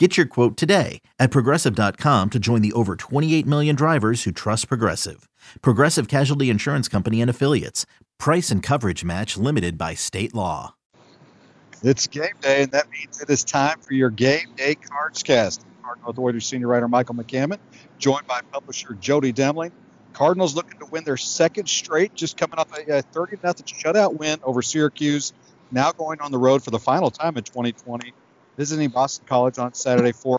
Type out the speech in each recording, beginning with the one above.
Get your quote today at progressive.com to join the over 28 million drivers who trust Progressive. Progressive Casualty Insurance Company and Affiliates. Price and coverage match limited by state law. It's game day, and that means it is time for your game day cards cast. Cardinal Authority senior writer Michael McCammon, joined by publisher Jody Demling. Cardinals looking to win their second straight, just coming off a 30 0 shutout win over Syracuse. Now going on the road for the final time in 2020 visiting Boston College on Saturday. Four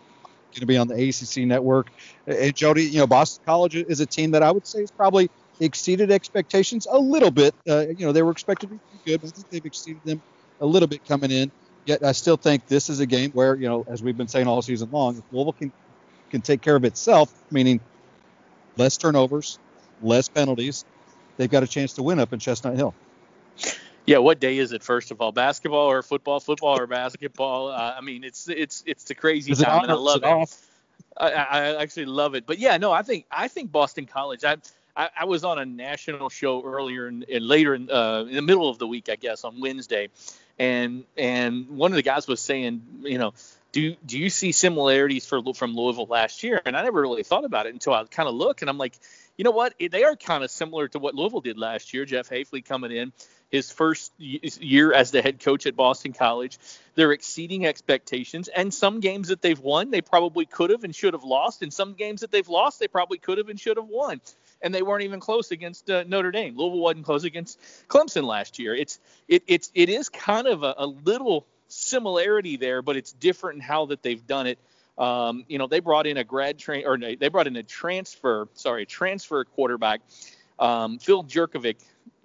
going to be on the ACC network. And Jody, you know, Boston College is a team that I would say has probably exceeded expectations a little bit. Uh, you know, they were expected to be good, but I think they've exceeded them a little bit coming in. Yet I still think this is a game where, you know, as we've been saying all season long, if Louisville can can take care of itself, meaning less turnovers, less penalties, they've got a chance to win up in Chestnut Hill. Yeah, what day is it? First of all, basketball or football? Football or basketball? Uh, I mean, it's it's it's the crazy time, and I love it. it. I, I actually love it. But yeah, no, I think I think Boston College. I I, I was on a national show earlier and later in, uh, in the middle of the week, I guess, on Wednesday, and and one of the guys was saying, you know, do do you see similarities for from Louisville last year? And I never really thought about it until I kind of look, and I'm like, you know what? They are kind of similar to what Louisville did last year. Jeff Hafley coming in his first year as the head coach at Boston College. They're exceeding expectations, and some games that they've won, they probably could have and should have lost, and some games that they've lost, they probably could have and should have won. And they weren't even close against uh, Notre Dame. Louisville wasn't close against Clemson last year. It's it it's it is kind of a, a little similarity there, but it's different in how that they've done it. Um, you know, they brought in a grad train or they brought in a transfer, sorry, a transfer quarterback, um, Phil Jurkovec,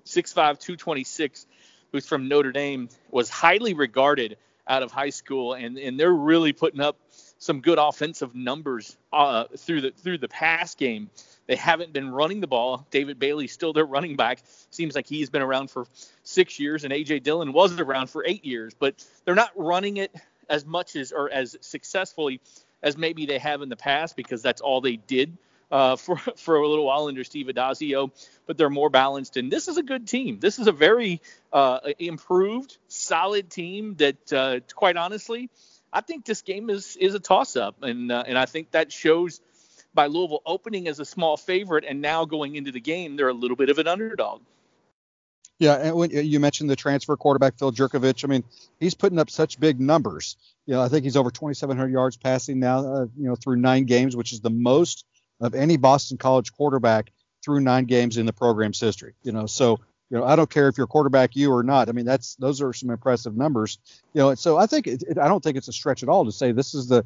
6'5", 226, who's from Notre Dame, was highly regarded out of high school, and and they're really putting up some good offensive numbers uh, through the through the pass game. They haven't been running the ball. David Bailey's still their running back. Seems like he's been around for six years, and AJ Dillon was around for eight years. But they're not running it as much as or as successfully as maybe they have in the past because that's all they did uh, for for a little while under Steve Addazio, but they're more balanced. And this is a good team. This is a very uh, improved, solid team that, uh, quite honestly, I think this game is is a toss up, and uh, and I think that shows by Louisville opening as a small favorite and now going into the game, they're a little bit of an underdog. Yeah, and when you mentioned the transfer quarterback Phil Jurkovec, I mean, he's putting up such big numbers. You know, I think he's over 2,700 yards passing now, uh, you know, through nine games, which is the most of any Boston College quarterback through nine games in the program's history. You know, so you know I don't care if you're quarterback you or not. I mean that's those are some impressive numbers. You know, so I think it, it, I don't think it's a stretch at all to say this is the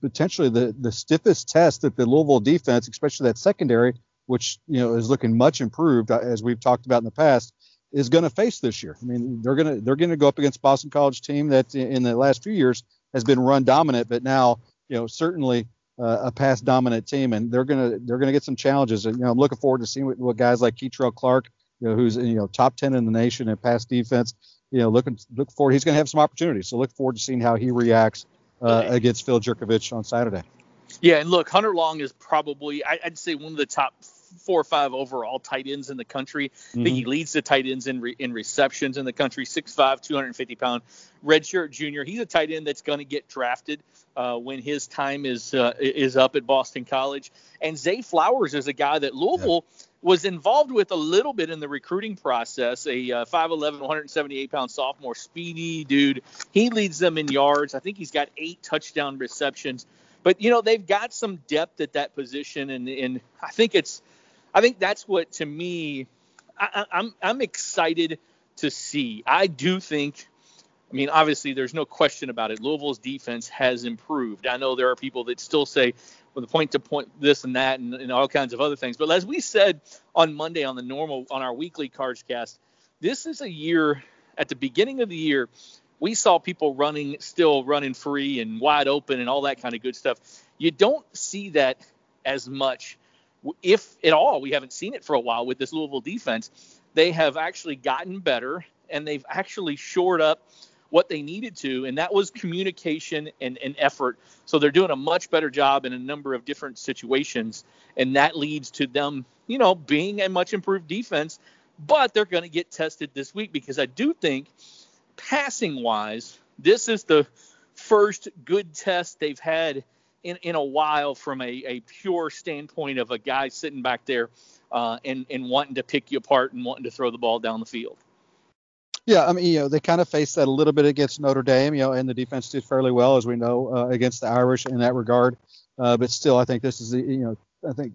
potentially the the stiffest test that the Louisville defense, especially that secondary, which you know is looking much improved uh, as we've talked about in the past, is going to face this year. I mean they're going to they're going to go up against Boston College team that in the last few years has been run dominant, but now you know certainly uh, a pass dominant team, and they're gonna they're gonna get some challenges. And you know, I'm looking forward to seeing what, what guys like Kei'Trel Clark, you know, who's you know top 10 in the nation in pass defense. You know, looking look forward. He's gonna have some opportunities. So look forward to seeing how he reacts uh, against Phil Jurkovec on Saturday. Yeah, and look, Hunter Long is probably I'd say one of the top four or five overall tight ends in the country. Mm-hmm. I think he mm-hmm. leads the tight ends in re, in receptions in the country. 6'5", 250 pound redshirt junior. He's a tight end that's going to get drafted uh, when his time is uh, is up at Boston College. And Zay Flowers is a guy that Louisville. Yeah. Was involved with a little bit in the recruiting process. A uh, 5'11, 178 pound sophomore, speedy dude. He leads them in yards. I think he's got eight touchdown receptions. But you know they've got some depth at that position, and, and I think it's I think that's what to me I, I'm I'm excited to see. I do think I mean, obviously, there's no question about it. Louisville's defense has improved. I know there are people that still say, well, the point to point this and that and, and all kinds of other things. But as we said on Monday on the normal on our weekly cards cast, this is a year at the beginning of the year we saw people running still running free and wide open and all that kind of good stuff. You don't see that as much if at all, we haven't seen it for a while with this Louisville defense. they have actually gotten better and they've actually shored up what they needed to, and that was communication and, and effort. So they're doing a much better job in a number of different situations, and that leads to them, you know, being a much improved defense. But they're going to get tested this week because I do think, passing wise, this is the first good test they've had in, in a while from a, a pure standpoint of a guy sitting back there uh, and, and wanting to pick you apart and wanting to throw the ball down the field. Yeah, I mean, you know, they kind of faced that a little bit against Notre Dame, you know, and the defense did fairly well, as we know, uh, against the Irish in that regard. Uh, but still, I think this is, the, you know, I think,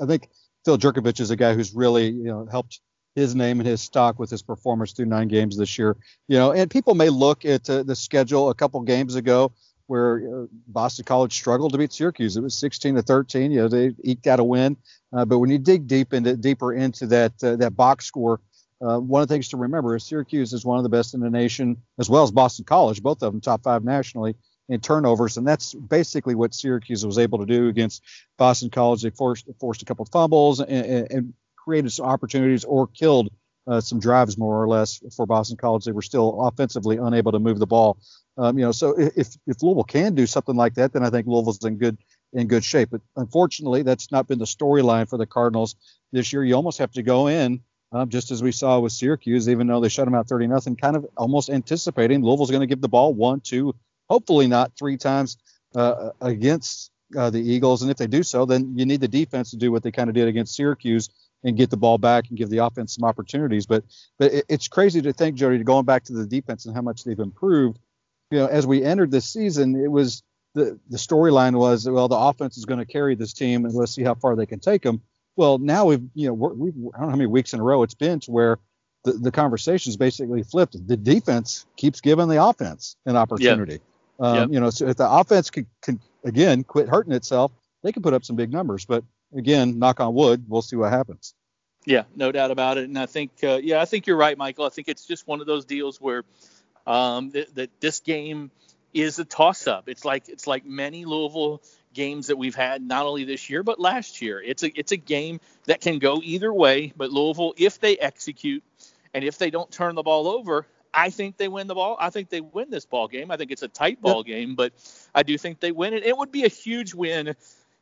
I think Phil Jurkovec is a guy who's really, you know, helped his name and his stock with his performance through nine games this year. You know, and people may look at uh, the schedule a couple games ago where uh, Boston College struggled to beat Syracuse. It was 16 to 13. You know, they eked out a win. Uh, but when you dig deep into deeper into that uh, that box score, uh, one of the things to remember is Syracuse is one of the best in the nation, as well as Boston College, both of them top five nationally in turnovers, and that's basically what Syracuse was able to do against Boston College. They forced forced a couple fumbles and, and, and created some opportunities or killed uh, some drives more or less for Boston College. They were still offensively unable to move the ball. Um, you know, so if if Louisville can do something like that, then I think Louisville's in good in good shape. But unfortunately, that's not been the storyline for the Cardinals this year. You almost have to go in um, just as we saw with Syracuse, even though they shut them out 30 nothing, kind of almost anticipating Louisville's going to give the ball one, two, hopefully not three times uh, against uh, the Eagles. And if they do so, then you need the defense to do what they kind of did against Syracuse and get the ball back and give the offense some opportunities. But but it, it's crazy to think, Jody, going back to the defense and how much they've improved. You know, as we entered this season, it was the the storyline was well, the offense is going to carry this team, and let's see how far they can take them. Well, now we've you know we've I don't know how many weeks in a row it's been to where the, the conversation is basically flipped. The defense keeps giving the offense an opportunity. Yep. Um, yep. You know, so if the offense can, can again quit hurting itself, they can put up some big numbers. But again, knock on wood, we'll see what happens. Yeah, no doubt about it. And I think, uh, yeah, I think you're right, Michael. I think it's just one of those deals where um, that, that this game is a toss-up. It's like it's like many Louisville games that we've had not only this year but last year. It's a it's a game that can go either way, but Louisville if they execute and if they don't turn the ball over, I think they win the ball. I think they win this ball game. I think it's a tight ball yep. game, but I do think they win it. It would be a huge win,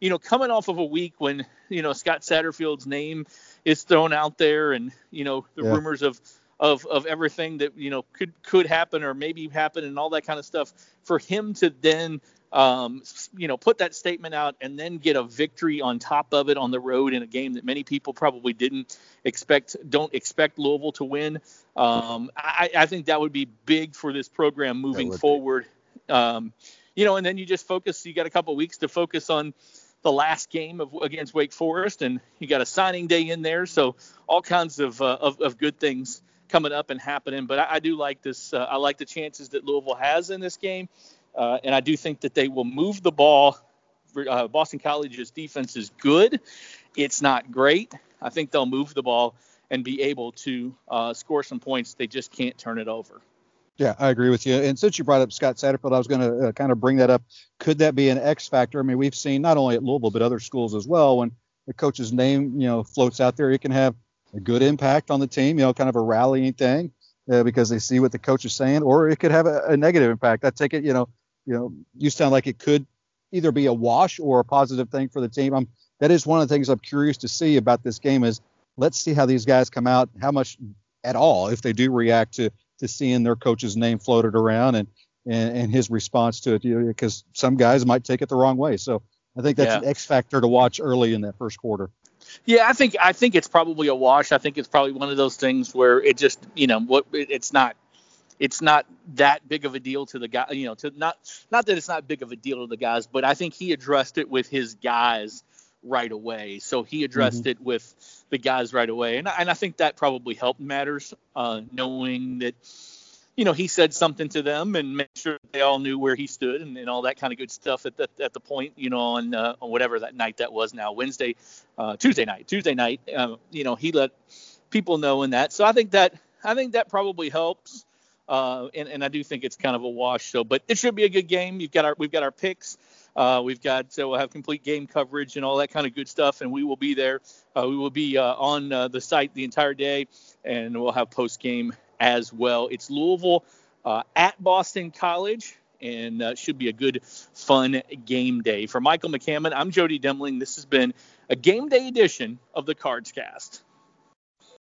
you know, coming off of a week when, you know, Scott Satterfield's name is thrown out there and, you know, the yeah. rumors of of of everything that, you know, could could happen or maybe happen and all that kind of stuff for him to then um, you know, put that statement out and then get a victory on top of it on the road in a game that many people probably didn't expect, don't expect Louisville to win. Um, I, I, think that would be big for this program moving forward. Um, you know, and then you just focus. You got a couple weeks to focus on the last game of against Wake Forest, and you got a signing day in there, so all kinds of uh, of, of, good things coming up and happening. But I, I do like this. Uh, I like the chances that Louisville has in this game. Uh, and I do think that they will move the ball. Uh, Boston College's defense is good. It's not great. I think they'll move the ball and be able to uh, score some points. They just can't turn it over. Yeah, I agree with you. And since you brought up Scott Satterfield, I was going to uh, kind of bring that up. Could that be an X factor? I mean, we've seen not only at Louisville but other schools as well. When the coach's name, you know, floats out there, it can have a good impact on the team. You know, kind of a rallying thing uh, because they see what the coach is saying, or it could have a, a negative impact. I take it, you know, you know, you sound like it could either be a wash or a positive thing for the team. I'm, that is one of the things I'm curious to see about this game is let's see how these guys come out, how much at all, if they do react to to seeing their coach's name floated around and and, and his response to it, because some guys might take it the wrong way. So I think that's yeah. an X factor to watch early in that first quarter. Yeah, I think I think it's probably a wash. I think it's probably one of those things where it just you know what it's not it's not that big of a deal to the guy, you know, to not not that it's not big of a deal to the guys, but I think he addressed it with his guys right away. So he addressed mm-hmm. it with the guys right away, and and I think that probably helped matters, uh, knowing that. You know, he said something to them and made sure they all knew where he stood and, and all that kind of good stuff at the, at the point, you know, on, uh, on whatever that night that was now, Wednesday, uh, Tuesday night, Tuesday night. Uh, you know, he let people know in that. So I think that I think that probably helps. Uh, and, and I do think it's kind of a wash. So, but it should be a good game. You've got our we've got our picks Uh, we've got so we'll have complete game coverage and all that kind of good stuff, and we will be there. Uh, we will be uh, on uh, the site the entire day, and we'll have post game as well. It's Louisville uh, at Boston College. And uh, should be a good, fun game day. For Michael McCammon, I'm Jody Demling. This has been a game day edition of the Cards Cast.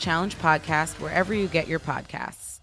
Challenge podcast wherever you get your podcasts.